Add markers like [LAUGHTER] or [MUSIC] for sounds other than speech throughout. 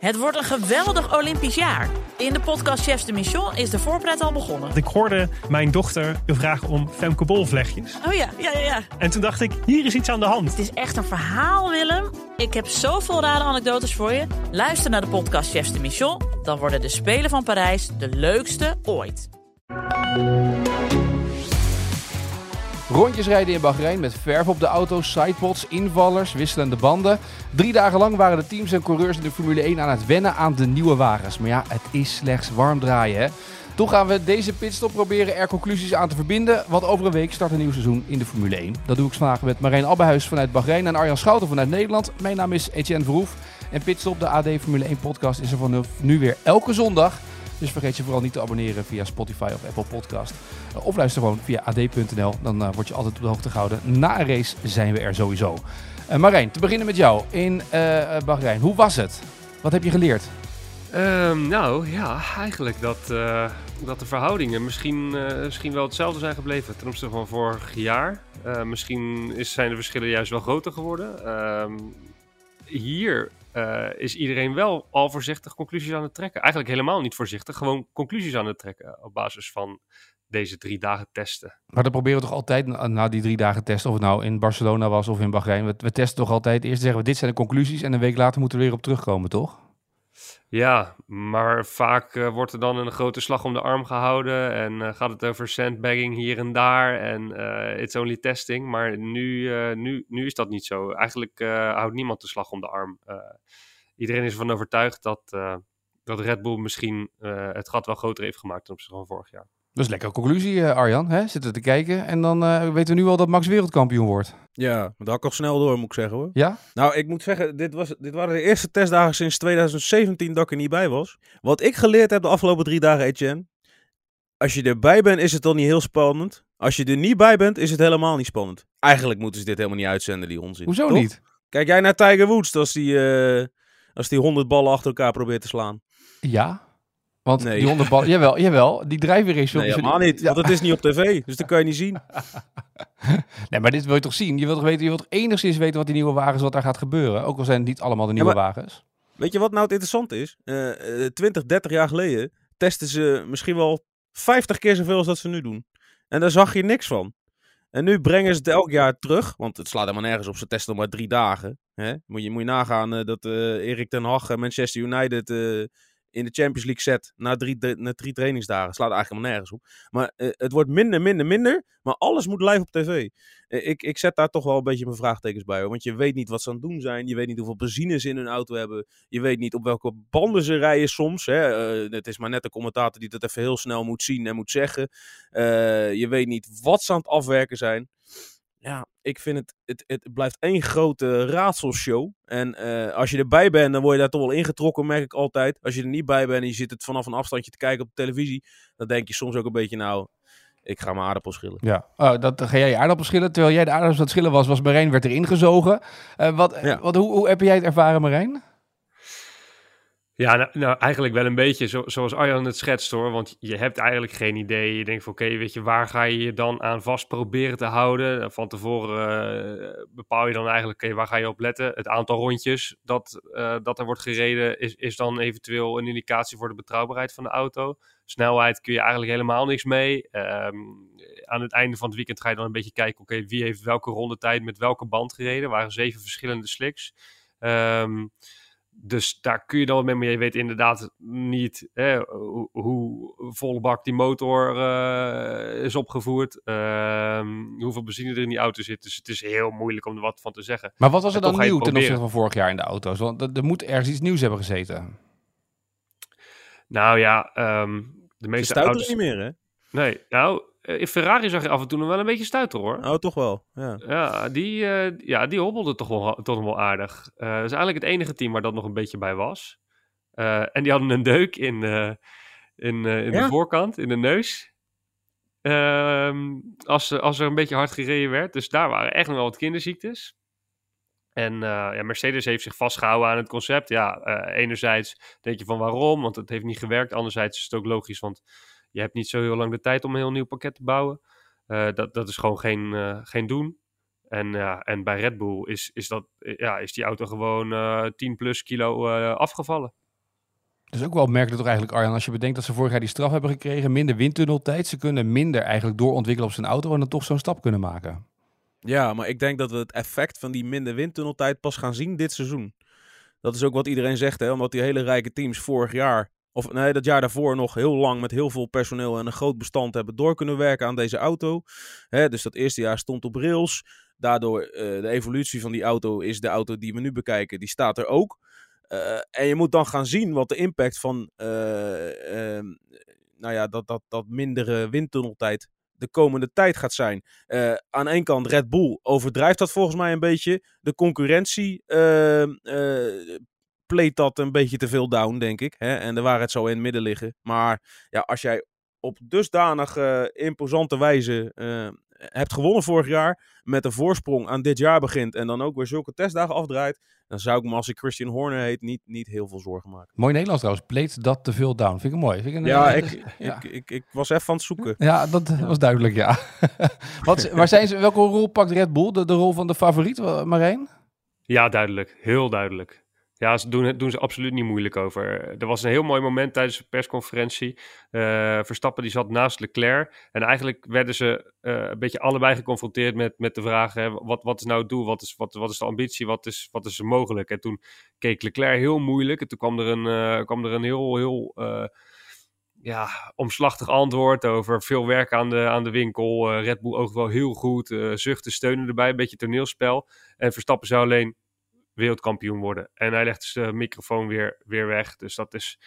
Het wordt een geweldig Olympisch jaar. In de podcast Chefs de Mission is de voorpret al begonnen. Ik hoorde mijn dochter je vragen om Femke. Oh ja, ja, ja, ja. En toen dacht ik, hier is iets aan de hand. Het is echt een verhaal, Willem. Ik heb zoveel rare anekdotes voor je. Luister naar de podcast Chefs de Mission. Dan worden de Spelen van Parijs de leukste ooit. Rondjes rijden in Bahrein met verf op de auto, sidepods, invallers, wisselende banden. Drie dagen lang waren de teams en coureurs in de Formule 1 aan het wennen aan de nieuwe wagens. Maar ja, het is slechts warm draaien hè. Toch gaan we deze pitstop proberen er conclusies aan te verbinden. Want over een week start een nieuw seizoen in de Formule 1. Dat doe ik vandaag met Marijn Abbehuis vanuit Bahrein en Arjan Schouten vanuit Nederland. Mijn naam is Etienne Verhoef. En Pitstop, de AD Formule 1 podcast, is er vanaf nu weer elke zondag. Dus vergeet je vooral niet te abonneren via Spotify of Apple Podcast. Of luister gewoon via ad.nl. Dan uh, word je altijd op de hoogte gehouden. Na een race zijn we er sowieso. Uh, Marijn, te beginnen met jou in Bahrein. Hoe was het? Wat heb je geleerd? Um, nou ja, eigenlijk dat, dat de verhoudingen misschien, misschien wel hetzelfde zijn gebleven ten opzichte van vorig jaar. misschien is, zijn de verschillen juist wel groter geworden. Um, hier uh, is iedereen wel al voorzichtig conclusies aan het trekken. Eigenlijk helemaal niet voorzichtig, gewoon conclusies aan het trekken op basis van deze drie dagen testen. Maar dat proberen we toch altijd na, na die drie dagen testen, of het nou in Barcelona was of in Bahrein. We, we testen toch altijd, eerst zeggen we dit zijn de conclusies en een week later moeten we weer op terugkomen, toch? Ja, maar vaak uh, wordt er dan een grote slag om de arm gehouden en uh, gaat het over sandbagging hier en daar en uh, it's only testing. Maar nu, nu, nu is dat niet zo. Eigenlijk houdt niemand de slag om de arm. iedereen is ervan overtuigd dat, dat Red Bull misschien het gat wel groter heeft gemaakt ten opzichte van vorig jaar. Dat is lekker conclusie, Arjan. Hè? Zitten te kijken en dan weten we nu al dat Max wereldkampioen wordt. Ja, dat had al snel door, moet ik zeggen hoor. Ja? Nou, ik moet zeggen, dit, was, dit waren de eerste testdagen sinds 2017 dat ik er niet bij was. Wat ik geleerd heb de afgelopen drie dagen, Etienne. Als je erbij bent, is het dan niet heel spannend. Als je er niet bij bent, is het helemaal niet spannend. Eigenlijk moeten ze dit helemaal niet uitzenden, die onzin. Hoezo toch? niet? Kijk jij naar Tiger Woods als die, uh, als die 100 ballen achter elkaar probeert te slaan? Ja. Want Nee. die honderdbal, [LAUGHS] jawel, jawel, die drijfveer Nee, helemaal niet. Want het is niet op tv, dus dat kan je niet zien. [LAUGHS] Nee, maar dit wil je toch zien? Je wilt toch weten, je wilt toch enigszins weten wat die nieuwe wagens, wat daar gaat gebeuren. Ook al zijn het niet allemaal de nieuwe maar- wagens. Weet je wat nou het interessante is? Eh, eh, 20, 30 jaar geleden testen ze misschien wel 50 keer zoveel als dat ze nu doen. En daar zag je niks van. En nu brengen ze het elk jaar terug, want het slaat helemaal nergens op. Ze testen nog maar drie dagen. Hè? Moet, je, moet je nagaan eh, dat Erik ten Hag en Manchester United in de Champions League zet na drie, na drie trainingsdagen. Slaat eigenlijk helemaal nergens op. Maar eh, het wordt minder, minder, minder. Maar alles moet live op tv. Eh, ik, ik zet daar toch wel een beetje mijn vraagtekens bij. Want je weet niet wat ze aan het doen zijn. Je weet niet hoeveel benzine ze in hun auto hebben. Je weet niet op welke banden ze rijden soms. Hè. Eh, het is maar net de commentator die dat even heel snel moet zien en moet zeggen. Je weet niet wat ze aan het afwerken zijn. Ja, ik vind het, het, het blijft één grote raadselshow. En eh, als je erbij bent, dan word je daar toch wel ingetrokken, merk ik altijd. Als je er niet bij bent en je zit het vanaf een afstandje te kijken op de televisie, dan denk je soms ook een beetje, nou, ik ga mijn aardappel schillen. Ja, oh, dat, ga jij je aardappels schillen. Terwijl jij de aardappels aan het schillen was, was Marijn werd erin gezogen. Eh, wat, Ja. wat, hoe, hoe heb jij het ervaren, Marijn? Ja, nou, nou, eigenlijk wel een beetje zo, zoals Arjan het schetst hoor. Want je hebt eigenlijk geen idee. Je denkt van oké, weet je, waar ga je je dan aan vast proberen te houden? Van tevoren eh, bepaal je dan eigenlijk, waar ga je op letten? Het aantal rondjes dat, eh, dat er wordt gereden is, is dan eventueel een indicatie voor de betrouwbaarheid van de auto. Snelheid kun je eigenlijk helemaal niks mee. Ehm, aan het einde van het weekend ga je dan een beetje kijken, oké, wie heeft welke rondetijd met welke band gereden? Er waren zeven verschillende slicks. Ehm dus daar kun je dan wat mee, maar je weet inderdaad niet hè, hoe, hoe volle bak die motor eh, is opgevoerd, ehm, hoeveel benzine er in die auto zit. Dus het is heel moeilijk om er wat van te zeggen. Maar wat was er dan nieuw ten opzichte van vorig jaar in de auto's? Want er, er moet ergens iets nieuws hebben gezeten. Nou ja, ehm, de meeste auto's... niet meer, hè? Nee, nou, in Ferrari zag je af en toe nog wel een beetje stuiter hoor. Oh, toch wel, ja. Ja, die, eh, ja, die hobbelde toch wel, toch nog wel aardig. Eh, dat is eigenlijk het enige team waar dat nog een beetje bij was. Eh, en die hadden een deuk in, eh, in, eh, in de voorkant, in de neus. Ehm, als, als er een beetje hard gereden werd. Dus daar waren echt nog wel wat kinderziektes. En eh, ja, Mercedes heeft zich vastgehouden aan het concept. Ja, eh, enerzijds denk je van waarom, want het heeft niet gewerkt. Anderzijds is het ook logisch, want je hebt niet zo heel lang de tijd om een heel nieuw pakket te bouwen. Eh, dat, dat is gewoon geen, eh, geen doen. En, ja, en bij Red Bull is, is, dat, eh, ja, is die auto gewoon eh 10 plus kilo eh, afgevallen. Dat is ook wel opmerkelijk toch eigenlijk, Arjan, als je bedenkt dat ze vorig jaar die straf hebben gekregen, minder windtunneltijd. Ze kunnen minder eigenlijk doorontwikkelen op zijn auto en dan toch zo'n stap kunnen maken. Ja, maar ik denk dat we het effect van die minder windtunneltijd pas gaan zien dit seizoen. Dat is ook wat iedereen zegt, hè? omdat die hele rijke teams vorig jaar, of nee, dat jaar daarvoor nog heel lang met heel veel personeel en een groot bestand hebben door kunnen werken aan deze auto. Hè, dus dat eerste jaar stond op rails. Daardoor uh, de evolutie van die auto is de auto die we nu bekijken, die staat er ook. Uh, en je moet dan gaan zien wat de impact van uh, nou ja, dat, dat, dat mindere windtunneltijd de komende tijd gaat zijn. Aan één kant, Red Bull overdrijft dat volgens mij een beetje. De concurrentie uh, pleet dat een beetje te veel down, denk ik. Hè? En de waarheid zou in het midden liggen. Maar ja, als jij op dusdanig imposante wijze hebt gewonnen vorig jaar, met een voorsprong aan dit jaar begint en dan ook weer zulke testdagen afdraait, dan zou ik me als ik Christian Horner heet niet, niet heel veel zorgen maken. Mooi Nederlands trouwens, pleet dat te veel down. Vind ik mooi. Vind ik een, ja, [LAUGHS] ik, ja. Ik, ik, ik, was even aan het zoeken. Ja, dat was duidelijk, ja. [LAUGHS] Wat, maar zijn ze, welke rol pakt Red Bull? De, de rol van de favoriet, Marijn? Ja, duidelijk. Heel duidelijk. Ja, ze doen, doen ze absoluut niet moeilijk over. Er was een heel mooi moment tijdens de persconferentie. Uh, Verstappen die zat naast Leclerc. En eigenlijk werden ze uh, een beetje allebei geconfronteerd met, met de vraag: wat, wat is nou het doel? Wat is, wat, wat is de ambitie? Wat is, wat is er mogelijk? En toen keek Leclerc heel moeilijk. En toen kwam er een, uh, kwam er een heel, heel ja, omslachtig antwoord over veel werk aan de, aan de winkel. Red Bull ook wel heel goed. zuchten, steunen erbij. Een beetje toneelspel. En Verstappen zou alleen wereldkampioen worden. En hij legt de microfoon weer, weer weg. Dus dat is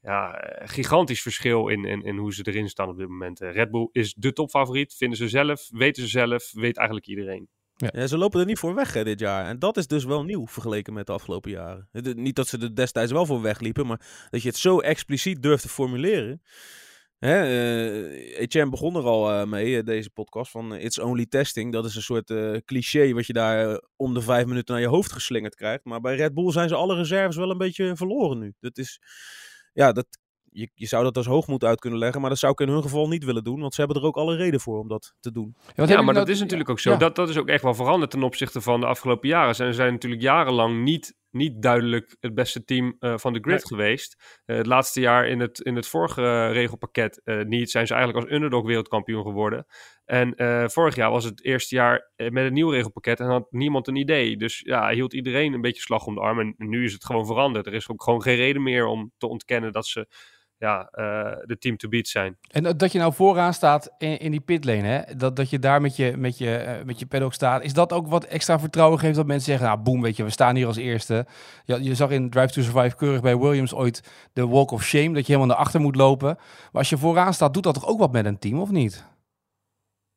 ja, een gigantisch verschil in, in, in hoe ze erin staan op dit moment. Red Bull is de topfavoriet, vinden ze zelf, weten ze zelf, weet eigenlijk iedereen. Ja. ja. ze lopen er niet voor weg hè, dit jaar. En dat is dus wel nieuw vergeleken met de afgelopen jaren. Niet dat ze er destijds wel voor wegliepen, maar dat je het zo expliciet durft te formuleren. Hè, uh, Etienne begon er al uh, mee, uh, deze podcast, van It's Only Testing. Dat is een soort cliché wat je daar om de vijf minuten naar je hoofd geslingerd krijgt. Maar bij Red Bull zijn ze alle reserves wel een beetje verloren nu. Dat is, ja, dat, je, je zou dat als hoogmoed uit kunnen leggen, maar dat zou ik in hun geval niet willen doen, want ze hebben er ook alle reden voor om dat te doen. Ja, ja maar dat is natuurlijk ook zo. Ja. Dat, dat is ook echt wel veranderd ten opzichte van de afgelopen jaren. Ze zijn natuurlijk jarenlang niet niet duidelijk het beste team uh, van de grid nee. geweest. Uh, het laatste jaar in het, in het vorige uh, regelpakket niet, zijn ze eigenlijk als underdog wereldkampioen geworden. En vorig jaar was het eerste jaar met een nieuw regelpakket en had niemand een idee. Dus ja, hield iedereen een beetje slag om de arm. En nu is het gewoon veranderd. Er is ook gewoon geen reden meer om te ontkennen dat ze ja, uh, de team to beat zijn. En dat je nou vooraan staat in, in die pitlane, hè? Dat, dat je daar met je, met, je, uh, met je paddock staat, is dat ook wat extra vertrouwen geeft dat mensen zeggen, nou boem, weet je, we staan hier als eerste. Je, je zag in Drive to Survive keurig bij Williams ooit de walk of shame, dat je helemaal naar achter moet lopen. Maar als je vooraan staat, doet dat toch ook wat met een team, of niet?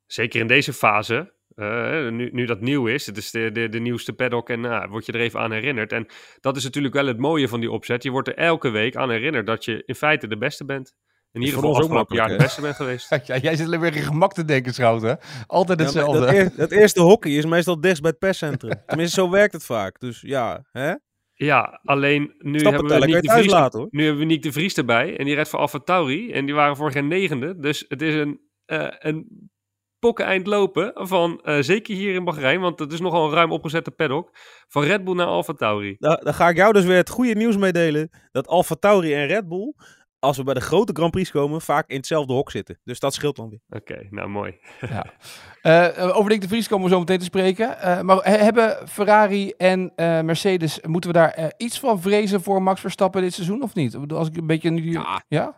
Zeker in deze fase. Uh, nu, nu dat nieuw is, het is de, de, de nieuwste paddock en uh, word je er even aan herinnerd. En dat is natuurlijk wel het mooie van die opzet. Je wordt er elke week aan herinnerd dat je in feite de beste bent. In ieder geval afgelopen jaar de beste bent geweest. [LAUGHS] ja, jij zit alleen weer in gemak te denken, Schouten. Altijd hetzelfde. Ja, dat, eer, dat, eerste hockey is meestal dichtst bij het perscentrum. [LAUGHS] Tenminste, zo werkt het vaak. Dus ja, hè? Ja, alleen nu hebben, we Nick de Vries, laten, hoor. nu hebben we Nick de Vries erbij. En die redt voor Alfa Tauri. En die waren vorig jaar negende. Dus het is een, uh, een pokken eind lopen van, uh, zeker hier in Bahrein, want het is nogal een ruim opgezette paddock, van Red Bull naar Alfa Tauri. Nou, dan ga ik jou dus weer het goede nieuws meedelen, dat Alfa Tauri en Red Bull, als we bij de grote Grand Prix komen, vaak in hetzelfde hok zitten. Dus dat scheelt dan weer. Oké, okay, nou mooi. [LAUGHS] ja. Uh, over Dick de Vries komen we zo meteen te spreken. Uh, maar hebben Ferrari en uh, Mercedes, moeten we daar iets van vrezen voor Max Verstappen dit seizoen of niet? Als ik een beetje nu... Ja, ja?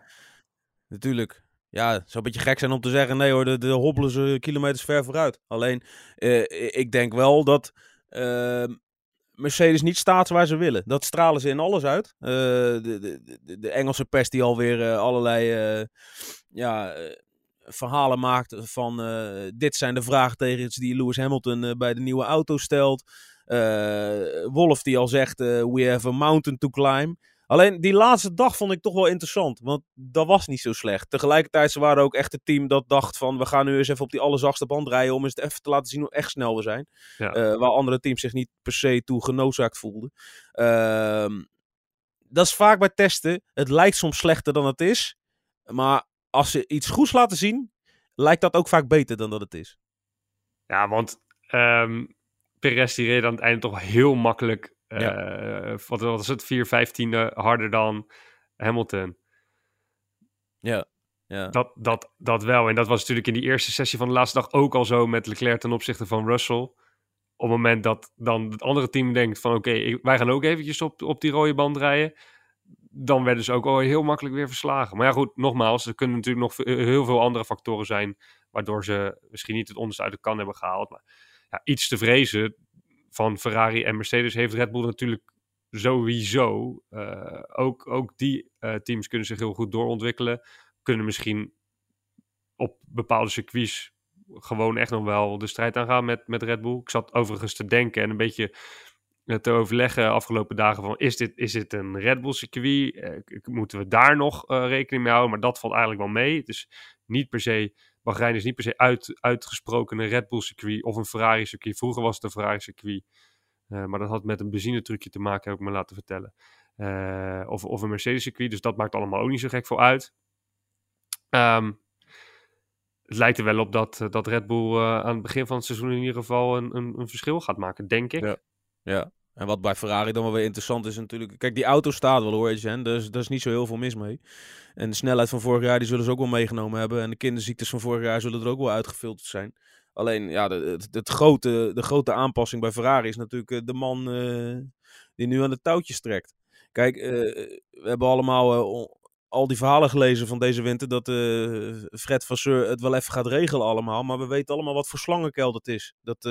natuurlijk ja, het zou een beetje gek zijn om te zeggen: nee hoor, de, de hobbelen ze kilometers ver vooruit. Alleen, uh, ik denk wel dat uh, Mercedes niet staat waar ze willen. Dat stralen ze in alles uit. Uh, de, de, de, Engelse pers die alweer allerlei ja, verhalen maakt van dit zijn de vraagtekens die Lewis Hamilton bij de nieuwe auto stelt. Wolf die al zegt, we have a mountain to climb. Alleen die laatste dag vond ik toch wel interessant. Want dat was niet zo slecht. Tegelijkertijd ze waren ook echt het team dat dacht van... we gaan nu eens even op die allerzachtste band rijden... om eens even te laten zien hoe echt snel we zijn. Ja. Uh, waar andere teams zich niet per se toe genoodzaakt voelden. Uh, dat is vaak bij testen. Het lijkt soms slechter dan het is. Maar als ze iets goeds laten zien... lijkt dat ook vaak beter dan dat het is. Ja, want... Um... Perez die reed aan het einde toch heel makkelijk ja. Uh, wat was het? 4 15 harder dan Hamilton. Ja. ja. Dat, dat, dat wel. En dat was natuurlijk in die eerste sessie van de laatste dag ook al zo met Leclerc ten opzichte van Russell. Op het moment dat dan het andere team denkt van oké, wij gaan ook eventjes op, op die rode band rijden. Dan werden ze ook al heel makkelijk weer verslagen. Maar ja goed, nogmaals, er kunnen natuurlijk nog heel veel andere factoren zijn waardoor ze misschien niet het onderste uit de kan hebben gehaald. Maar ja, iets te vrezen van Ferrari en Mercedes heeft Red Bull natuurlijk sowieso. Uh, ook, ook die uh, teams kunnen zich heel goed doorontwikkelen. Kunnen misschien op bepaalde circuits gewoon echt nog wel de strijd aangaan met, met Red Bull. Ik zat overigens te denken en een beetje te overleggen afgelopen dagen van is dit, is dit een Red Bull circuit? Moeten we daar nog rekening mee houden? Maar dat valt eigenlijk wel mee. Het is niet per se Bahrein is niet per se uit, uitgesproken een Red Bull circuit of een Ferrari circuit. Vroeger was het een Ferrari circuit. Uh, maar dat had met een benzinetrucje te maken, heb ik me laten vertellen. Uh, of, of een Mercedes circuit. Dus dat maakt allemaal ook niet zo gek veel uit. Um, het lijkt er wel op dat, dat Red Bull aan het begin van het seizoen in ieder geval een, een, een verschil gaat maken, denk ik. Ja. ja. En wat bij Ferrari dan wel weer interessant is natuurlijk... Kijk, die auto staat wel hoor, Jen. Dus daar is niet zo heel veel mis mee. En de snelheid van vorig jaar, die zullen ze ook wel meegenomen hebben. En de kinderziektes van vorig jaar zullen er ook wel uitgefilterd zijn. Alleen, ja, het, het grote, de grote aanpassing bij Ferrari is natuurlijk eh, de man uh, die nu aan de touwtjes trekt. Kijk, uh, we hebben allemaal al die verhalen gelezen van deze winter dat Fred Vasseur het wel even gaat regelen allemaal. Maar we weten allemaal wat voor slangenkel dat is, dat,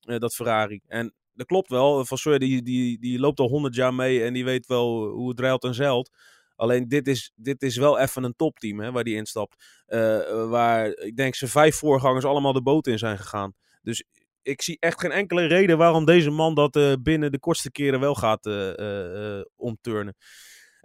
dat Ferrari. En dat klopt wel. Vasseur die, die, die loopt al honderd jaar mee en die weet wel hoe het ruilt en zeilt. Alleen dit is, dit is wel even een topteam hè, waar die instapt. Uh, waar ik denk zijn vijf voorgangers allemaal de boot in zijn gegaan. Dus ik zie echt geen enkele reden waarom deze man dat uh, binnen de kortste keren wel gaat omturnen.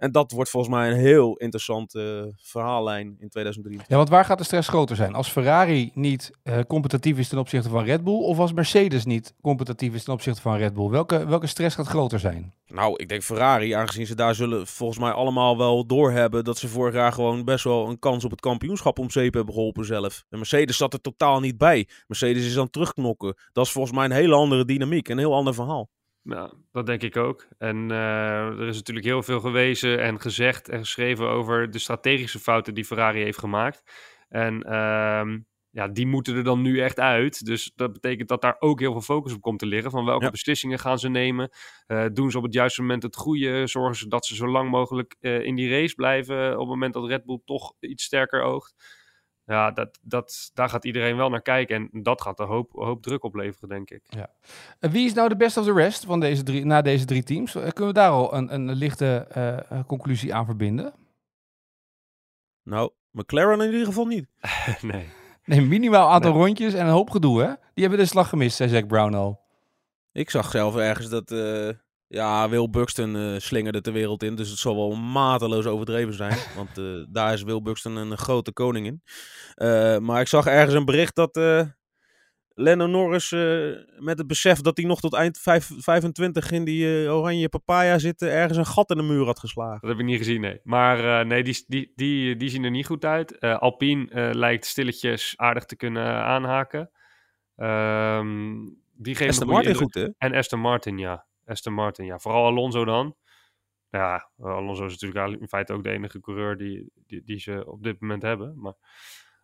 En dat wordt volgens mij een heel interessante uh, verhaallijn in 2023. Ja, want waar gaat de stress groter zijn? Als Ferrari niet uh, competitief is ten opzichte van Red Bull, of als Mercedes niet competitief is ten opzichte van Red Bull? Welke, welke stress gaat groter zijn? Nou, ik denk Ferrari, aangezien ze daar zullen volgens mij allemaal wel doorhebben dat ze vorig jaar gewoon best wel een kans op het kampioenschap om zeep hebben geholpen zelf. En Mercedes zat er totaal niet bij. Mercedes is aan het terugknokken. Dat is volgens mij een hele andere dynamiek, een heel ander verhaal. Nou, dat denk ik ook. En uh, er is natuurlijk heel veel gewezen en gezegd en geschreven over de strategische fouten die Ferrari heeft gemaakt. En uh, ja, die moeten er dan nu echt uit. Dus dat betekent dat daar ook heel veel focus op komt te liggen. Van welke ja. beslissingen gaan ze nemen? Uh, doen ze op het juiste moment het goede? Zorgen ze dat ze zo lang mogelijk uh, in die race blijven op het moment dat Red Bull toch iets sterker oogt? Ja, dat, dat, daar gaat iedereen wel naar kijken. En dat gaat een hoop, hoop druk opleveren, denk ik. Ja. En wie is nou de best of the rest van deze drie, na deze drie teams? Kunnen we daar al een, een lichte uh, conclusie aan verbinden? Nou, McLaren in ieder geval niet. [LAUGHS] nee. Nee, minimaal aantal nee. rondjes en een hoop gedoe, hè? Die hebben de slag gemist, zei Zack Brown al. Ik zag zelf ergens dat... Uh... Ja, Will Buxton uh, slingerde de wereld in. Dus het zal wel mateloos overdreven zijn. [LAUGHS] want uh, daar is Will Buxton een grote koning in. Uh, maar ik zag ergens een bericht dat Lennon Norris met het besef dat hij nog tot eind 5, 25 in die oranje papaya zit, ergens een gat in de muur had geslagen. Dat heb ik niet gezien, nee. Maar nee, die, die, die, die zien er niet goed uit. Alpine lijkt stilletjes aardig te kunnen aanhaken. Um, die geven Aston Martin goed, hè? En Aston Martin, ja. Aston Martin, ja. Vooral Alonso dan. Ja, Alonso is natuurlijk in feite ook de enige coureur die, die, die ze op dit moment hebben. Maar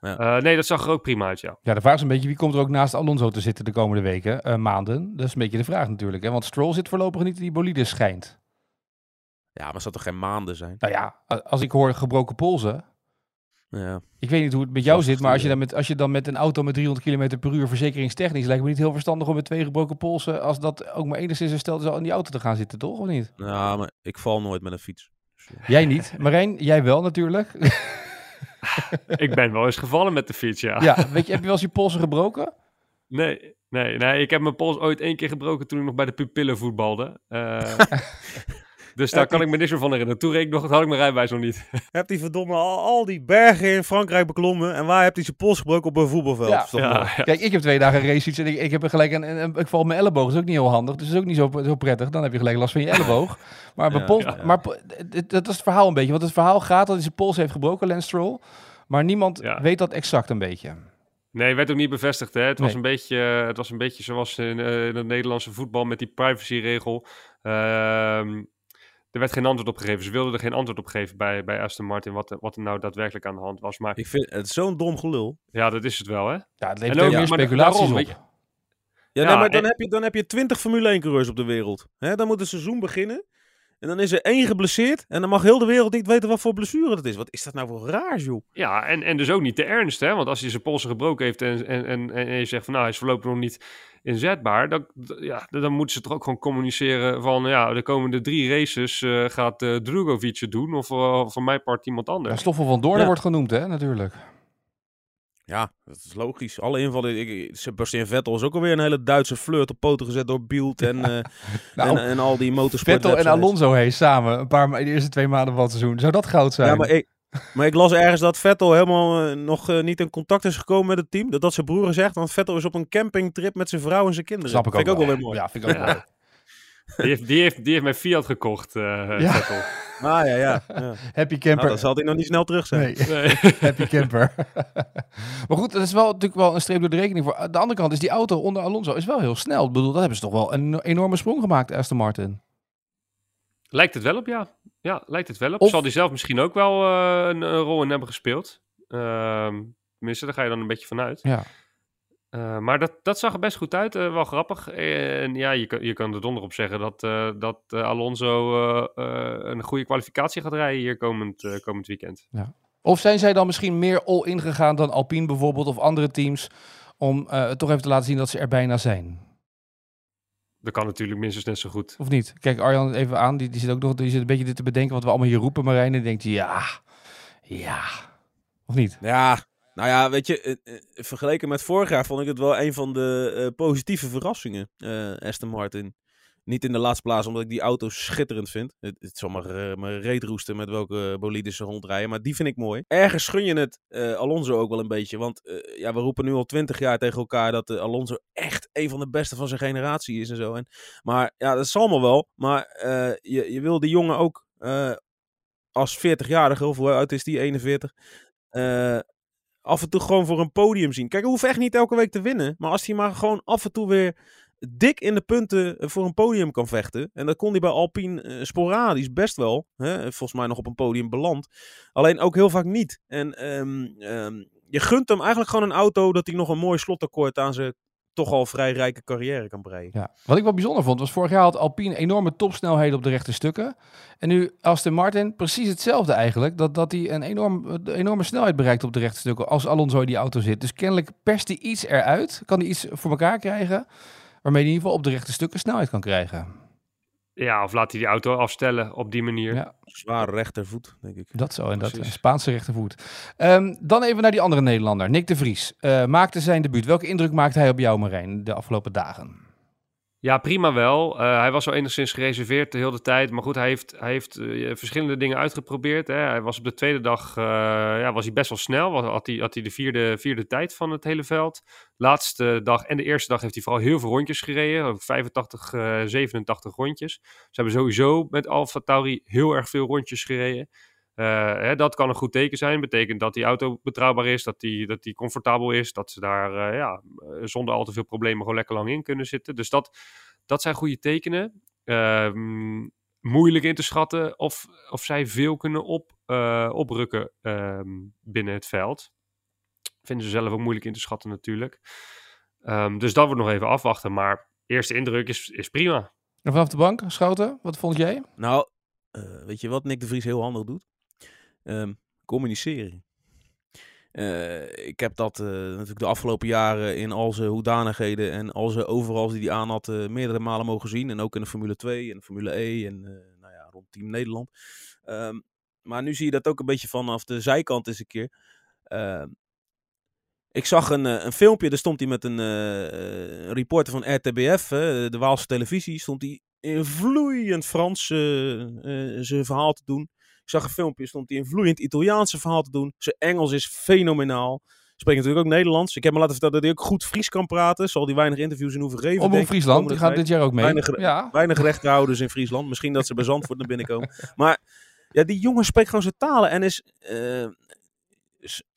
ja. uh, nee, dat zag er ook prima uit, ja. Ja, de vraag is een beetje wie komt er ook naast Alonso te zitten de komende weken, uh, maanden. Dat is een beetje de vraag natuurlijk. Hè? Want Stroll zit voorlopig niet in die bolide schijnt. Ja, maar het zal toch geen maanden zijn? Nou ja, als ik hoor gebroken polsen. Ja. Ik weet niet hoe het met jou zit, maar als je, dan met, als je dan met een auto met 300 km per uur verzekeringstechnisch lijkt me niet heel verstandig om met twee gebroken polsen, als dat ook maar enigszins hersteld is, in die auto te gaan zitten, toch? Of niet? Ja, maar ik val nooit met een fiets. Dus, jij niet. Marijn, jij wel natuurlijk. [LAUGHS] ik ben wel eens gevallen met de fiets, ja. Ja, weet je, heb je wel eens je polsen gebroken? Nee, nee, nee. Ik heb mijn pols ooit één keer gebroken toen ik nog bij de pupillen voetbalde. Uh, [LAUGHS] Dus daar kan ik me niks meer van herinneren. Toen reed ik nog, had ik mijn rijbewijs nog niet. [LAUGHS] Heb die verdomme al, al, die bergen in Frankrijk beklommen. En waar heb hij zijn pols gebroken op een voetbalveld? Ja. Ja, ja. Kijk, ik heb twee dagen race en ik, ik heb gelijk een, een, ik val op mijn elleboog. Dat is ook niet heel handig. Dus dat is ook niet zo, zo prettig. Dan heb je gelijk last van je elleboog. [LAUGHS] Maar, mijn pols, maar dat is het verhaal een beetje. Want het verhaal gaat dat hij zijn pols heeft gebroken, Lance Stroll. Maar niemand weet dat exact een beetje. Nee, werd ook niet bevestigd. Hè? Het, nee. was een beetje, het was een beetje zoals in, uh, in het Nederlandse voetbal met die privacyregel. Uh, er werd geen antwoord op gegeven. Ze wilden er geen antwoord op geven bij, bij Aston Martin wat, er- wat er nou daadwerkelijk aan de hand was. Maar Ik vind het zo'n dom gelul. ja, dat is het wel, hè? Ja, het levert ook- ja, maar speculaties daarom, op. Ja, Ja, nee, maar dan, en- heb je, dan heb je 20 Formule 1 coureurs op de wereld. Hè, dan moet het seizoen beginnen. En dan is er één geblesseerd. En dan mag heel de wereld niet weten wat voor blessure dat is. Wat is dat nou voor raar, joh? Ja, en, en dus ook niet te ernst, hè? Want als hij zijn polsen gebroken heeft en, en, en, en je zegt van nou, hij is voorlopig nog niet inzetbaar, dan, ja, dan moeten ze toch ook gewoon communiceren van ja, de komende drie races eh, gaat eh Drugovic het doen of eh, van mijn part iemand Ja, anders. Stoffel van Doorn Ja. wordt genoemd, hè, natuurlijk. Ja, dat is logisch. Alle invallen. Ik, Sebastian Vettel is ook alweer een hele Duitse flirt op poten gezet door Bielt en, eh, [LAUGHS] Nou, en, en al die motorsport. Vettel en Alonso heen samen, een paar ma- de eerste twee maanden van het seizoen. Zou dat goud zijn? Ja, maar ik, maar ik las ergens dat Vettel helemaal eh, nog eh, niet in contact is gekomen met het team. Dat dat zijn broer zegt. Want Vettel is op een campingtrip met zijn vrouw en zijn kinderen. Snap ik ook, Vind ik ook wel weer mooi. Ja, vind ik ook Ja. Die, heeft, die, heeft, die heeft mijn Fiat gekocht, eh Ja. Vettel. Ah ja, ja. ja. [LAUGHS] Happy Nou, camper. dan zal hij nog niet snel terug zijn. Nee. Nee. [LAUGHS] Happy camper. [LAUGHS] maar goed, dat is wel natuurlijk wel een streep door de rekening voor. Aan de andere kant is die auto onder Alonso is wel heel snel. Ik bedoel, dat hebben ze toch wel een enorme sprong gemaakt, Aston Martin. Lijkt het wel op, ja. Ja, lijkt het wel op. Of- Zal die zelf misschien ook wel eh, een, een rol in hebben gespeeld. Ehm tenminste, daar ga je dan een beetje vanuit. Ja. Eh, maar dat, dat zag er best goed uit. eh, wel grappig. En ja, je kan, je kan er donder op zeggen dat, eh, dat Alonso eh, eh, een goede kwalificatie gaat rijden hier komend, eh, komend weekend. Of zijn zij dan misschien meer all-in gegaan dan Alpine bijvoorbeeld of andere teams om eh, toch even te laten zien dat ze er bijna zijn? Dat kan natuurlijk minstens net zo goed. Of niet? Kijk Arjan even aan, die, die zit ook nog die zit een beetje dit te bedenken wat we allemaal hier roepen, Marijn. En denkt, ja, ja. Of niet? Ja, nou ja, weet je, eh, eh, vergeleken met vorig jaar vond ik het wel een van de eh, positieve verrassingen, Aston Martin. Niet in de laatste plaats, omdat ik die auto schitterend vind. Het, zal maar, maar reet roesten met welke boliden ze rondrijden, maar die vind ik mooi. Ergens gun je het Alonso ook wel een beetje, want ja, we roepen nu al twintig jaar tegen elkaar dat eh, Alonso echt een van de beste van zijn generatie is en zo. En, maar ja, dat zal me wel, maar je, je wil die jongen ook als 40-jarige, of oud is die, 41... eh, af en toe gewoon voor een podium zien. Kijk, hij hoeft echt niet elke week te winnen. Maar als hij maar gewoon af en toe weer dik in de punten voor een podium kan vechten. En dat kon hij bij Alpine eh, sporadisch best wel. Hè? Volgens mij nog op een podium beland. Alleen ook heel vaak niet. En ehm, ehm, je gunt hem eigenlijk gewoon een auto dat hij nog een mooi slotakkoord aan zijn toch al vrij rijke carrière kan breien. Ja. Wat ik wel bijzonder vond, was vorig jaar had Alpine enorme topsnelheden op de rechte stukken. En nu Aston Martin precies hetzelfde eigenlijk. Dat, dat hij een enorm, enorme snelheid bereikt op de rechte stukken als Alonso in die auto zit. Dus kennelijk perst hij iets eruit. Kan hij iets voor elkaar krijgen. Waarmee hij in ieder geval op de rechte stukken snelheid kan krijgen. Ja, of laat hij die auto afstellen op die manier. Ja. Zware rechtervoet, denk ik. Dat zo, en dat een Spaanse rechtervoet. Ehm, dan even naar die andere Nederlander, Nick de Vries. Eh, maakte zijn debuut. Welke indruk maakte hij op jou, Marijn, de afgelopen dagen? Ja, prima wel. Eh, hij was al enigszins gereserveerd de hele tijd. Maar goed, hij heeft, hij heeft eh, verschillende dingen uitgeprobeerd. Hè. Hij was op de tweede dag eh, ja, was hij best wel snel. Had hij, had hij de vierde, vierde tijd van het hele veld. Laatste dag en de eerste dag heeft hij vooral heel veel rondjes gereden. Ook 85, eh 87 rondjes. Ze hebben sowieso met Alfa Tauri heel erg veel rondjes gereden. Eh, hè, dat kan een goed teken zijn. Betekent dat die auto betrouwbaar is, dat die, dat die comfortabel is, dat ze daar eh, ja, eh, zonder al te veel problemen gewoon lekker lang in kunnen zitten. Dus dat, dat zijn goede tekenen. Ehm, moeilijk in te schatten of, of zij veel kunnen op, eh, oprukken ehm, binnen het veld. Vinden ze zelf ook moeilijk in te schatten natuurlijk. Ehm, dus dat wordt nog even afwachten. Maar eerste indruk is, is prima. En vanaf de bank, Schouten, wat vond jij? Nou, eh, weet je wat Nick de Vries heel handig doet? Ehm, communiceren. Eh, ik heb dat eh, natuurlijk de afgelopen jaren in al zijn hoedanigheden en al zijn overal die hij aan had eh, meerdere malen mogen zien. En ook in de Formule 2 en de Formule E en nou ja, rond Team Nederland. Ehm, maar nu zie je dat ook een beetje vanaf de zijkant eens een keer. Ehm, ik zag een, een filmpje, daar stond hij met een, reporter van RTBF, de Waalse televisie, stond hij in vloeiend Frans zijn verhaal te doen. Ik zag een filmpje, stond hij in vloeiend Italiaanse verhaal te doen. Zijn Engels is fenomenaal. Spreekt natuurlijk ook Nederlands. Ik heb me laten vertellen dat hij ook goed Fries kan praten. Zal hij weinig interviews in hoeven geven. Omroep ik, Friesland, die gaat dit jaar ook mee. Weinig Ja, Weinig rechterhouders in Friesland. Misschien dat ze bij Zandvoort naar binnen komen. [LAUGHS] Maar ja, die jongen spreekt gewoon zijn talen en is eh,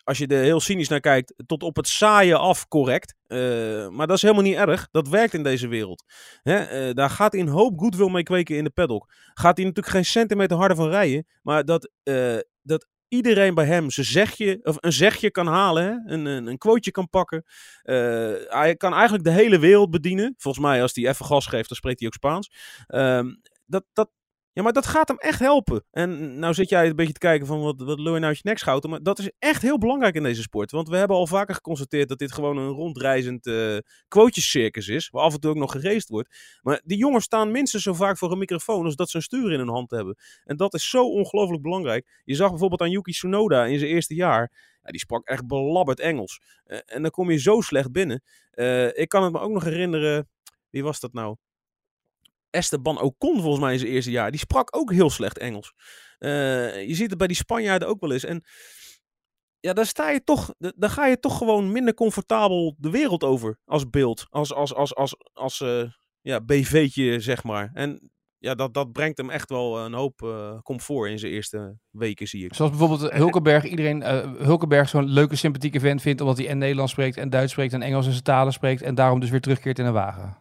als je er heel cynisch naar kijkt, tot op het saaien af correct. Eh, maar dat is helemaal niet erg. Dat werkt in deze wereld. Hè? eh, daar gaat hij een hoop goodwill mee kweken in de paddock. Gaat hij natuurlijk geen centimeter harder van rijden. Maar dat, eh, dat iedereen bij hem zijn zegje, of een zegje kan halen. Een, een, een quoteje kan pakken. Hij kan eigenlijk de hele wereld bedienen. Volgens mij, als hij even gas geeft, dan spreekt hij ook Spaans. Ehm, dat, dat, ja, maar dat gaat hem echt helpen. En nou zit jij een beetje te kijken van wat, wat je nou uit je nek schouten. Maar dat is echt heel belangrijk in deze sport. Want we hebben al vaker geconstateerd dat dit gewoon een rondreizend quotejescircus is. Waar af en toe ook nog geraced wordt. Maar die jongens staan minstens zo vaak voor een microfoon als dat ze een stuur in hun hand hebben. En dat is zo ongelooflijk belangrijk. Je zag bijvoorbeeld aan Yuki Tsunoda in zijn eerste jaar. Ja, die sprak echt belabberd Engels. Eh, en dan kom je zo slecht binnen. Eh, ik kan het me ook nog herinneren. Wie was dat nou? Esteban Ocon volgens mij in zijn eerste jaar. Die sprak ook heel slecht Engels. Eh, je ziet het bij die Spanjaarden ook wel eens. En ja, daar sta je toch, da- daar ga je toch gewoon minder comfortabel de wereld over als beeld. Als, als, als, als, als eh, ja, BV'tje, zeg maar. En ja, dat, dat brengt hem echt wel een hoop eh, comfort in zijn eerste weken, zie ik. Zoals bijvoorbeeld Hulkenberg. Iedereen eh, Hulkenberg zo'n leuke, sympathieke vent vindt. Omdat hij en Nederlands spreekt en Duits spreekt en Engels en zijn talen spreekt. En daarom dus weer terugkeert in een wagen.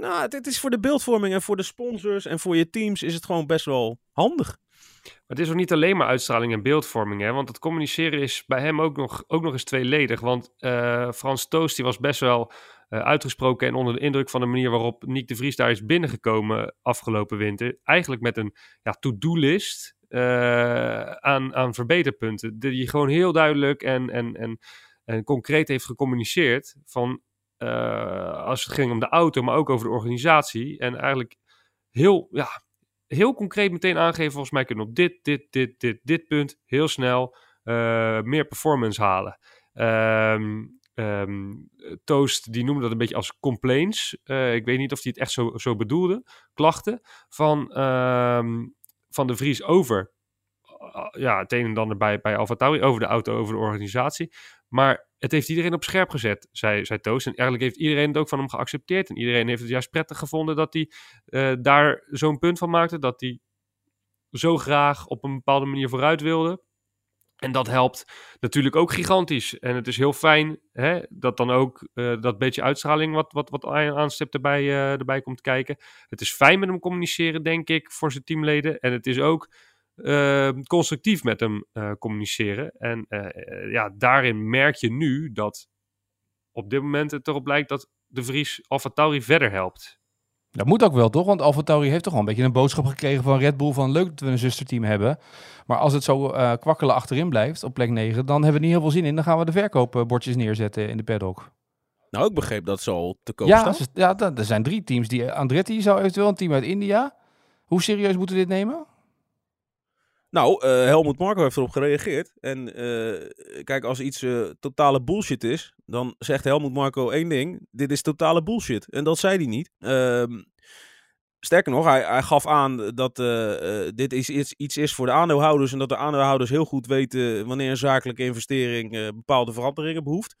Nou, het, is voor de beeldvorming en voor de sponsors en voor je teams is het gewoon best wel handig. Maar het is ook niet alleen maar uitstraling en beeldvorming, hè? want het communiceren is bij hem ook nog, ook nog eens tweeledig. Want eh, Frans Toos die was best wel eh, uitgesproken en onder de indruk van de manier waarop Nick de Vries daar is binnengekomen afgelopen winter. Eigenlijk met een ja, to-do-list eh, aan, aan verbeterpunten. Die gewoon heel duidelijk en, en, en, en concreet heeft gecommuniceerd van als het ging om de auto, maar ook over de organisatie. En eigenlijk heel, ja, heel concreet meteen aangeven, volgens mij kunnen we op dit, dit, dit, dit, dit punt heel snel eh, meer performance halen. Ehm, ehm, Toast, die noemde dat een beetje als complaints. Eh, ik weet niet of hij het echt zo, zo bedoelde. Klachten van, ehm, van de Vries over ja, het een en ander bij, bij Alfa over de auto, over de organisatie. Maar het heeft iedereen op scherp gezet, zei, zei Toast. En eigenlijk heeft iedereen het ook van hem geaccepteerd. En iedereen heeft het juist prettig gevonden dat hij eh, daar zo'n punt van maakte. Dat hij zo graag op een bepaalde manier vooruit wilde. En dat helpt natuurlijk ook gigantisch. En het is heel fijn hè, dat dan ook uh, dat beetje uitstraling wat, wat, wat aanstipt erbij, erbij komt kijken. Het is fijn met hem communiceren, denk ik, voor zijn teamleden. En het is ook uh, constructief met hem uh, communiceren. En uh, ja, daarin merk je nu dat op dit moment het erop lijkt dat de Vries Alfa Tauri verder helpt. Dat moet ook wel, toch? Want Alfa Tauri heeft toch wel een beetje een boodschap gekregen van Red Bull van leuk dat we een zusterteam hebben. Maar als het zo kwakkelen achterin blijft op plek 9, dan hebben we niet heel veel zin in. Dan gaan we de verkoopbordjes neerzetten in de paddock. Nou, ik begreep dat ze al te koop ja, staan. ja, er zijn drie teams. Die, Andretti zou eventueel een team uit India. Hoe serieus moeten we dit nemen? Nou, uh, Helmut Marko heeft erop gereageerd. En uh, kijk, als iets uh, totale bullshit is, dan zegt Helmut Marko één ding. Dit is totale bullshit. En dat zei hij niet. Uh, sterker nog, hij, hij, gaf aan dat dit is iets, iets, is voor de aandeelhouders. En dat de aandeelhouders heel goed weten wanneer een zakelijke investering bepaalde veranderingen behoeft.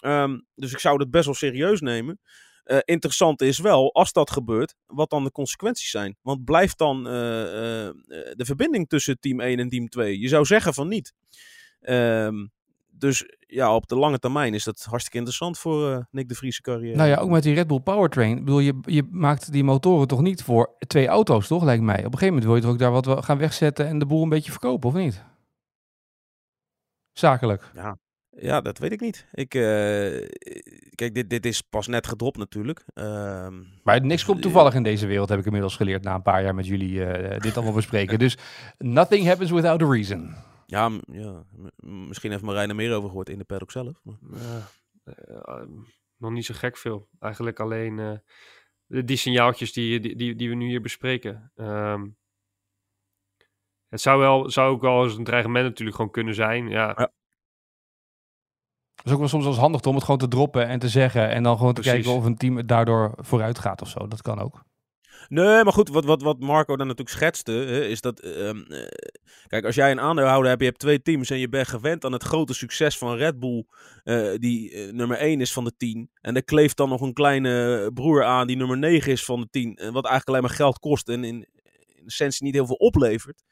Um, dus ik zou dat best wel serieus nemen. Uh, interessant is wel, als dat gebeurt, wat dan de consequenties zijn. Want blijft dan uh, uh, de verbinding tussen team 1 en team 2? Je zou zeggen van niet. Um, dus ja, op de lange termijn is dat hartstikke interessant voor uh, Nick de Vries' carrière. Nou ja, ook met die Red Bull Powertrain. Ik bedoel, je, je maakt die motoren toch niet voor twee auto's, toch? Lijkt mij. Op een gegeven moment wil je toch ook daar wat gaan wegzetten en de boel een beetje verkopen, of niet? Zakelijk. Ja, ja, dat weet ik niet. Ik, uh, kijk, dit, dit is pas net gedropt natuurlijk. Uh, maar niks komt toevallig in deze wereld, heb ik inmiddels geleerd na een paar jaar met jullie uh, dit allemaal bespreken. [LAUGHS] Dus nothing happens without a reason. Ja, ja misschien heeft Marijn er meer over gehoord in de paddock zelf. Maar... Uh, nog niet zo gek veel. Eigenlijk alleen uh, die signaaltjes die, die, die, die, we nu hier bespreken. Um, het zou, wel, zou ook wel eens een dreigement natuurlijk gewoon kunnen zijn. Ja. ja. Het is ook wel soms wel eens handig om het gewoon te droppen en te zeggen. En dan gewoon te Precies. kijken of een team daardoor vooruit gaat of zo. Dat kan ook. Nee, maar goed, wat, wat, wat Marco dan natuurlijk schetste, hè, is dat... Um, uh, kijk, als jij een aandeelhouder hebt, je hebt twee teams en je bent gewend aan het grote succes van Red Bull, uh, die uh, nummer 1 is van de 10. En er kleeft dan nog een kleine broer aan die nummer 9 is van de 10, wat eigenlijk alleen maar geld kost en in, in essentie niet heel veel oplevert.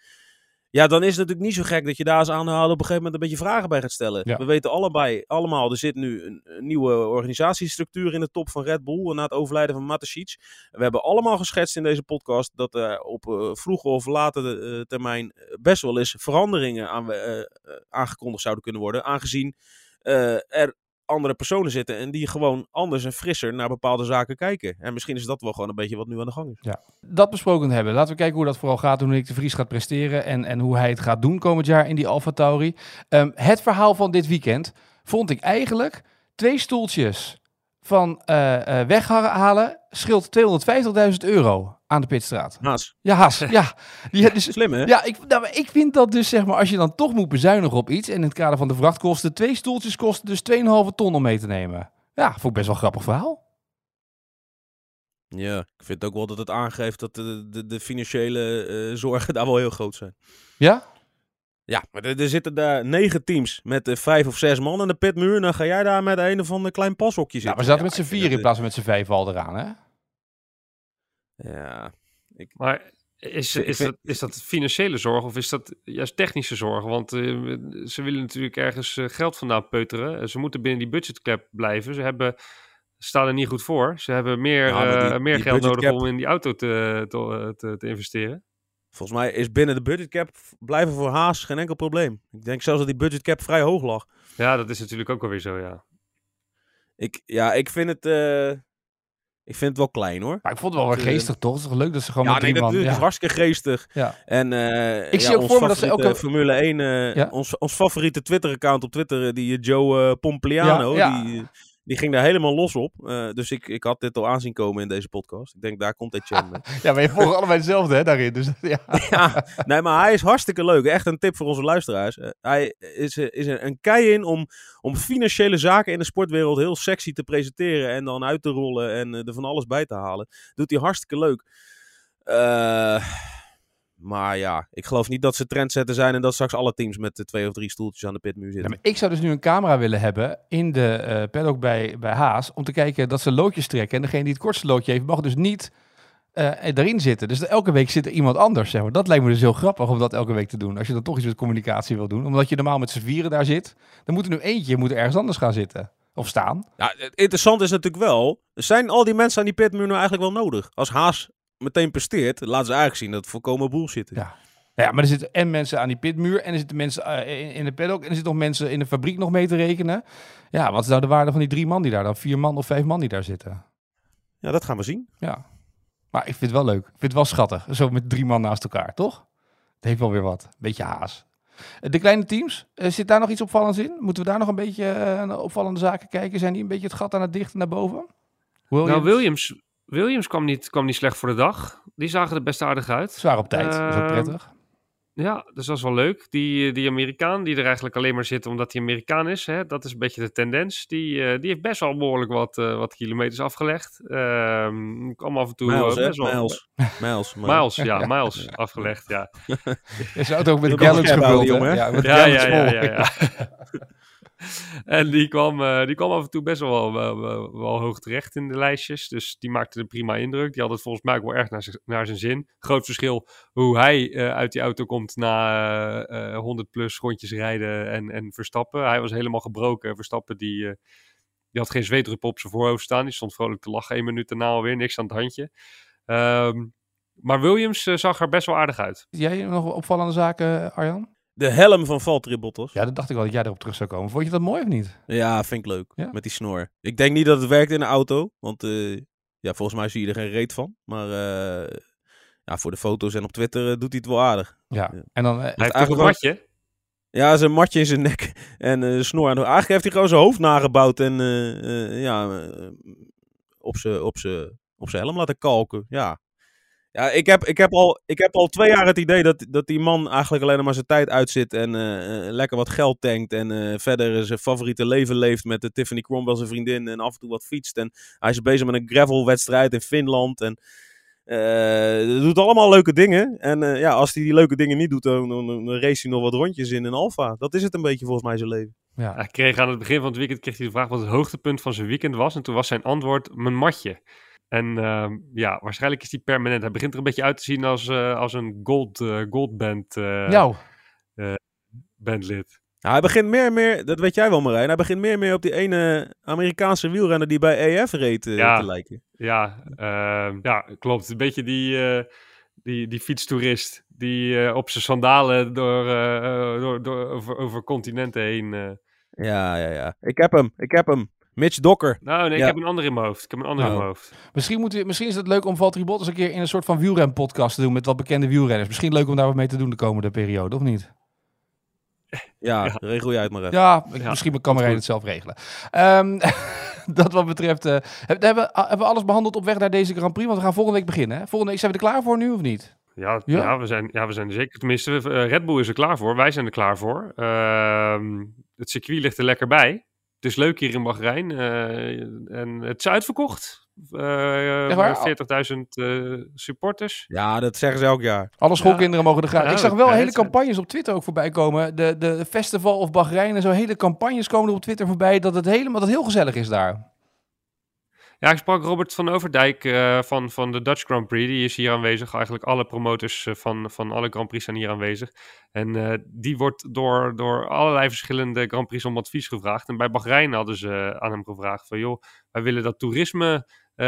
Ja, dan is het natuurlijk niet zo gek dat je daar als aanhouder op een gegeven moment een beetje vragen bij gaat stellen. Ja. We weten allebei, allemaal, er zit nu een, een nieuwe organisatiestructuur in de top van Red Bull na het overlijden van Matasic. We hebben allemaal geschetst in deze podcast dat er op eh, vroege of late eh, termijn best wel eens veranderingen aan, eh, eh, aangekondigd zouden kunnen worden. Aangezien eh, er andere personen zitten en die gewoon anders en frisser naar bepaalde zaken kijken. En misschien is dat wel gewoon een beetje wat nu aan de gang is. Dat besproken hebben. Laten we kijken hoe dat vooral gaat, hoe Nick de Vries gaat presteren en, en hoe hij het gaat doen komend jaar in die Alfa Tauri. Ehm, het verhaal van dit weekend vond ik eigenlijk twee stoeltjes van eh, eh, weghalen scheelt 250.000 euro aan de pitstraat. Haas, Ja, Haas. ja. Die, dus, slim hè? ja, ik, nou, maar ik vind dat dus, zeg maar, als je dan toch moet bezuinigen op iets, en in het kader van de vrachtkosten, twee stoeltjes kosten dus 2,5 ton om mee te nemen. Ja, vond ik best wel een grappig verhaal. Ja, ik vind ook wel dat het aangeeft dat de, de, de financiële eh, zorgen daar wel heel groot zijn. Ja? Ja, maar er, er zitten daar negen teams met eh, vijf of zes man aan de pitmuur. En dan ga jij daar met een of ander klein pashokje Ja, zitten. we zaten met z'n vier in plaats van met z'n vijf al eraan, hè? Ja, Maar is, Ik is, dat, is dat financiële zorg of is dat juist technische zorg? Want eh, ze willen natuurlijk ergens eh, geld vandaan peuteren. Eh, Ze moeten binnen die budgetcap blijven. Ze hebben, staan er niet goed voor. Ze hebben meer, Ja, maar die- meer geld nodig om in die auto te, te, te, te investeren. volgens mij is binnen de budgetcap blijven voor Haas geen enkel probleem. Ik denk zelfs dat die budgetcap vrij hoog lag. Ja, dat is natuurlijk ook alweer zo, ja. Ik, ja, ik vind het, ik vind het wel klein hoor. Maar ik vond het wel weer geestig, toch? Het is toch leuk dat ze gewoon Ja, met nee, man... is Ja. hartstikke geestig. Ja. En eh, Ik ja, zie ook voor me dat ze een- Formule 1, eh, Ja. ons, ons favoriete Twitter-account op Twitter, eh, die Joe Pompliano, Ja, ja. Die, die ging daar helemaal los op. Eh, dus ik, ik had dit al aanzien komen in deze podcast. Ik denk, daar komt Etienne [LAUGHS] mee. ja, maar je volgt allebei hetzelfde, hè, daarin. Dus [LAUGHS] ja. [LAUGHS] ja, nee, maar hij is hartstikke leuk. Echt een tip voor onze luisteraars. Eh, hij is, eh, is een, een kei in om, om financiële zaken in de sportwereld heel sexy te presenteren en dan uit te rollen en er van alles bij te halen. Doet hij hartstikke leuk. Eh, maar ja, ik geloof niet dat ze trendsetter zijn en dat straks alle teams met de twee of drie stoeltjes aan de pitmuur Ja, zitten. maar ik zou dus nu een camera willen hebben in de eh paddock bij, bij Haas. Om te kijken dat ze loodjes trekken. En degene die het kortste loodje heeft, mag dus niet eh erin zitten. Dus elke week zit er iemand anders. Zeg maar. Dat lijkt me dus heel grappig om dat elke week te doen. Als je dan toch iets met communicatie wil doen. Omdat je normaal met z'n vieren daar zit. Dan moet er nu eentje moet ergens anders gaan zitten. Of staan. Ja, het interessante is natuurlijk wel, zijn al die mensen aan die pitmuur nou eigenlijk wel nodig? Als Haas meteen presteert, laten ze eigenlijk zien dat het volkomen bullshit is. Ja. Ja, maar er zitten en mensen aan die pitmuur. En er zitten mensen eh, in, in de paddock. En er zitten nog mensen in de fabriek nog mee te rekenen. Ja, wat is nou de waarde van die drie man die daar dan? Vier man of vijf man die daar zitten? Ja, dat gaan we zien. Ja. Maar ik vind het wel leuk. Ik vind het wel schattig. Zo met drie man naast elkaar, toch? Het heeft wel weer wat. Beetje haas. Eh, De kleine teams, eh, zit daar nog iets opvallends in? Moeten we daar nog een beetje naar opvallende zaken kijken? Zijn die een beetje het gat aan het dichten naar boven? Williams, Nou, Williams, Williams kwam, niet, kwam niet slecht voor de dag. Die zagen er best aardig uit. Zwaar op tijd. dat is ook Ehm, prettig. Ja, dus dat is wel leuk. Die, die Amerikaan, die er eigenlijk alleen maar zit omdat hij Amerikaan is, hè, dat is een beetje de tendens. Die, eh, die heeft best wel behoorlijk wat, eh, wat kilometers afgelegd. Ehm kwam af en toe Miles, eh, best wel... Miles. Miles. Miles, ja, [LAUGHS] Miles afgelegd, ja. [LAUGHS] Is het ook met gallons gevuld, houden, Ja, met Ja, ja, ja, ja, ja. [LAUGHS] [LAUGHS] en die kwam, eh, die kwam af en toe best wel, wel, wel, wel hoog terecht in de lijstjes. Dus die maakte een prima indruk. Die had het volgens mij ook wel erg naar, naar zijn zin. Groot verschil hoe hij eh, uit die auto komt na eh, eh, 100 plus rondjes rijden en, en Verstappen. Hij was helemaal gebroken. Verstappen die, eh, die had geen zweetdruppel op zijn voorhoofd staan. Die stond vrolijk te lachen. Eén minuut daarna alweer, niks aan het handje. Ehm, maar Williams eh, zag er best wel aardig uit. Jij nog opvallende zaken, Arjan? De helm van Valtteri Bottas. Ja, dat dacht ik wel dat jij erop terug zou komen. Vond je dat mooi of niet? Ja, vind ik leuk. Ja? Met die snor. Ik denk niet dat het werkt in een auto. Want eh, ja, volgens mij zie je er geen reet van. Maar eh, ja, voor de foto's en op Twitter eh, doet hij het wel aardig. Ja. Ja. En dan... Hij heeft een wel- matje. Ja, zijn matje in zijn nek [LAUGHS] en eh snor de... Eigenlijk heeft hij gewoon zijn hoofd nagebouwd en ja, op zijn op zijn- op zijn helm laten kalken. Ja, ja ik, heb, ik, heb al, ik heb al twee jaar het idee dat, dat die man eigenlijk alleen nog maar zijn tijd uitzit en eh, eh, lekker wat geld tankt en eh, verder zijn favoriete leven leeft met de Tiffany Cromwell zijn vriendin en af en toe wat fietst. En hij is bezig met een gravelwedstrijd in Finland en... eh doet allemaal leuke dingen. En eh, ja, als hij die leuke dingen niet doet, dan, dan, dan race hij nog wat rondjes in een Alfa. Dat is het een beetje volgens mij zijn leven. ja. Hij kreeg aan het begin van het weekend kreeg hij de vraag wat het hoogtepunt van zijn weekend was. En toen was zijn antwoord mijn matje. En ehm, ja, waarschijnlijk is die permanent. Hij begint er een beetje uit te zien als, eh, als een gold, eh, goldband eh, Nou, bandlid. Nou, hij begint meer en meer, dat weet jij wel Marijn, hij begint meer en meer op die ene Amerikaanse wielrenner die bij EF reed Ja. te lijken. Ja, ehm, ja, klopt. Een beetje die, eh, die, die fietstoerist die eh, op zijn sandalen door, door, door, over, over continenten heen... eh. Ja, ja, ja. Ik heb hem, ik heb hem. Mitch Dokker. Nou, nee, Ja. ik heb een andere in mijn hoofd. Ik heb een andere in Oh. mijn hoofd. misschien, moet, u- misschien is het leuk om Valtteri Bottas een keer in een soort van wielrenpodcast te doen met wat bekende wielrenners. Misschien leuk om daar wat mee te doen de komende periode, of niet? Ja, Ja. regel jij het maar even. Ja, misschien kan Marijn het zelf regelen. Ehm, [LAUGHS] dat wat betreft, eh, heb- hebben, hebben we alles behandeld op weg naar deze Grand Prix? Want we gaan volgende week beginnen. Hè? Volgende week zijn we er klaar voor nu of niet? Ja, Ja? ja? we, zijn, ja we zijn er zeker. Tenminste, eh, Red Bull is er klaar voor. Wij zijn er klaar voor. Ehm, het circuit ligt er lekker bij. Het is leuk hier in Bahrein. eh, en het is uitverkocht. Eh, Echt waar? 40.000 eh, supporters. Ja, dat zeggen ze elk jaar. Alle schoolkinderen mogen er gaan. Ja, ik zag wel ja, hele campagnes op Twitter ook voorbij komen. De, de Festival of Bahrein en zo. Hele campagnes komen er op Twitter voorbij. Dat het helemaal dat het heel gezellig is daar. Ja, ik sprak Robert van Overdijk eh, van, van de Dutch Grand Prix. Die is hier aanwezig. Eigenlijk alle promotors eh, van, van alle Grand Prix zijn hier aanwezig. En eh, die wordt door, door allerlei verschillende Grand Prix om advies gevraagd. En bij Bahrein hadden ze aan hem gevraagd van... joh, wij willen dat toerisme... dat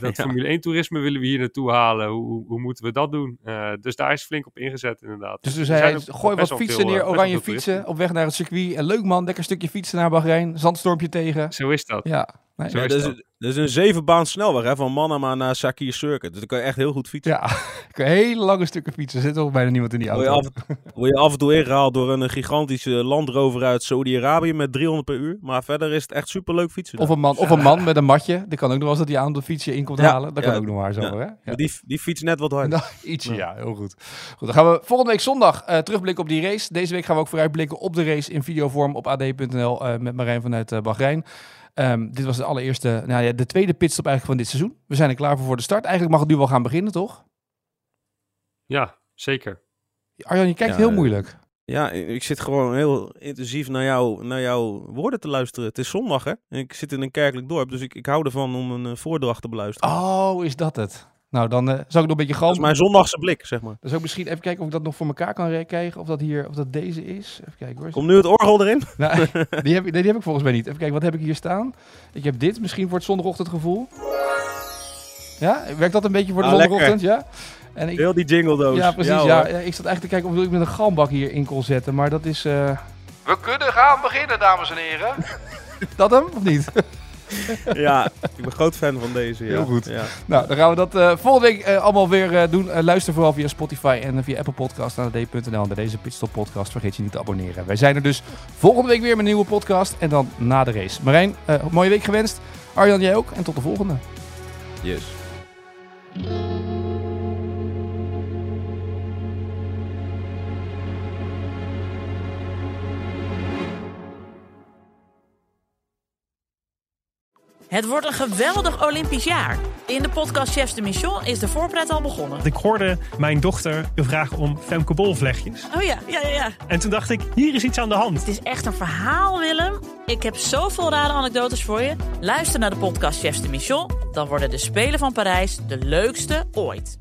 [LAUGHS] Ja. Formule 1 toerisme willen we hier naartoe halen. Hoe, hoe, moeten we dat doen? Dus daar is flink op ingezet inderdaad. Dus zijn hij, gooi wat fietsen veel, neer, oranje fietsen op weg naar het circuit. En leuk man, lekker stukje fietsen naar Bahrein. Zandstormpje tegen. Zo is dat. Ja, nee, Ja, is dat, dat. is, dat is een zevenbaan snelweg hè, van Manama naar Sakir Circuit. Dus dan kan je echt heel goed fietsen. ja. ik [LAUGHS] kan hele lange stukken fietsen. Er zit ook bijna niemand in die Word je, auto. af, [LAUGHS] word je af en toe ingehaald door een gigantische landrover uit Saudi-Arabië met 300 per uur. Maar verder is het echt superleuk fietsen. Of een, man, of een man met een matje. Die kan ook nog wel eens dat hij aan de fietsje in komt Ja, halen. Dat kan ook nog maar zo. ja. Hè? Ja. Maar Die, die fiets net wat harder. [LAUGHS] Nou, ietsje, ja, heel goed. Goed, dan gaan we volgende week zondag eh, terugblikken op die race. Deze week gaan we ook vooruitblikken op de race in videovorm op ad.nl eh, met Marijn vanuit eh Bahrein. Ehm, dit was de allereerste, nou ja, de tweede pitstop eigenlijk van dit seizoen. We zijn er klaar voor voor de start. Eigenlijk mag het nu wel gaan beginnen, toch? Ja, zeker. Arjan, je kijkt Ja, heel eh, moeilijk. Ja, ik zit gewoon heel intensief naar, jou, naar jouw woorden te luisteren. Het is zondag, hè? En ik zit in een kerkelijk dorp, dus ik, ik hou ervan om een eh, voordracht te beluisteren. Oh, is dat het? Nou, dan eh, zou ik nog een beetje dat galm. is mijn zondagse blik, zeg maar. Dan zou ik misschien even kijken of ik dat nog voor elkaar kan krijgen. Of dat hier, of dat deze is. Even kijken hoor. Komt nu het orgel erin? [LAUGHS] Nou, die, heb ik, nee, die heb ik volgens mij niet. Even kijken, wat heb ik hier staan? Ik heb dit, misschien voor het zondagochtendgevoel. Ja, werkt dat een beetje voor de Ah, zondagochtend? Ja. En ik, Heel die jingle doos. ja, precies. ja, ik zat eigenlijk te kijken of ik met een galmbak hier in kon zetten, maar dat is... eh, We kunnen gaan beginnen, dames en heren. [LAUGHS] dat hem, of niet? [LAUGHS] Ja, ik ben groot fan van deze. Ja. Heel goed. Ja. nou, dan gaan we dat eh, volgende week eh, allemaal weer eh, doen. Luister vooral via Spotify en via Apple Podcast naar d.nl. En bij deze Pitstop podcast vergeet je niet te abonneren. Wij zijn er dus volgende week weer met een nieuwe podcast. En dan na de race. Marijn, mooie week gewenst. Arjan, jij ook. En tot de volgende. Yes. Het wordt een geweldig Olympisch jaar. In de podcast Chefs de Mission is de voorpret al begonnen. Ik hoorde mijn dochter vragen om Femke Bol vlechtjes. Oh ja, ja, ja, ja. En toen dacht ik, hier is iets aan de hand. Het is echt een verhaal, Willem. Ik heb zoveel rare anekdotes voor je. Luister naar de podcast Chefs de Mission. Dan worden de Spelen van Parijs de leukste ooit.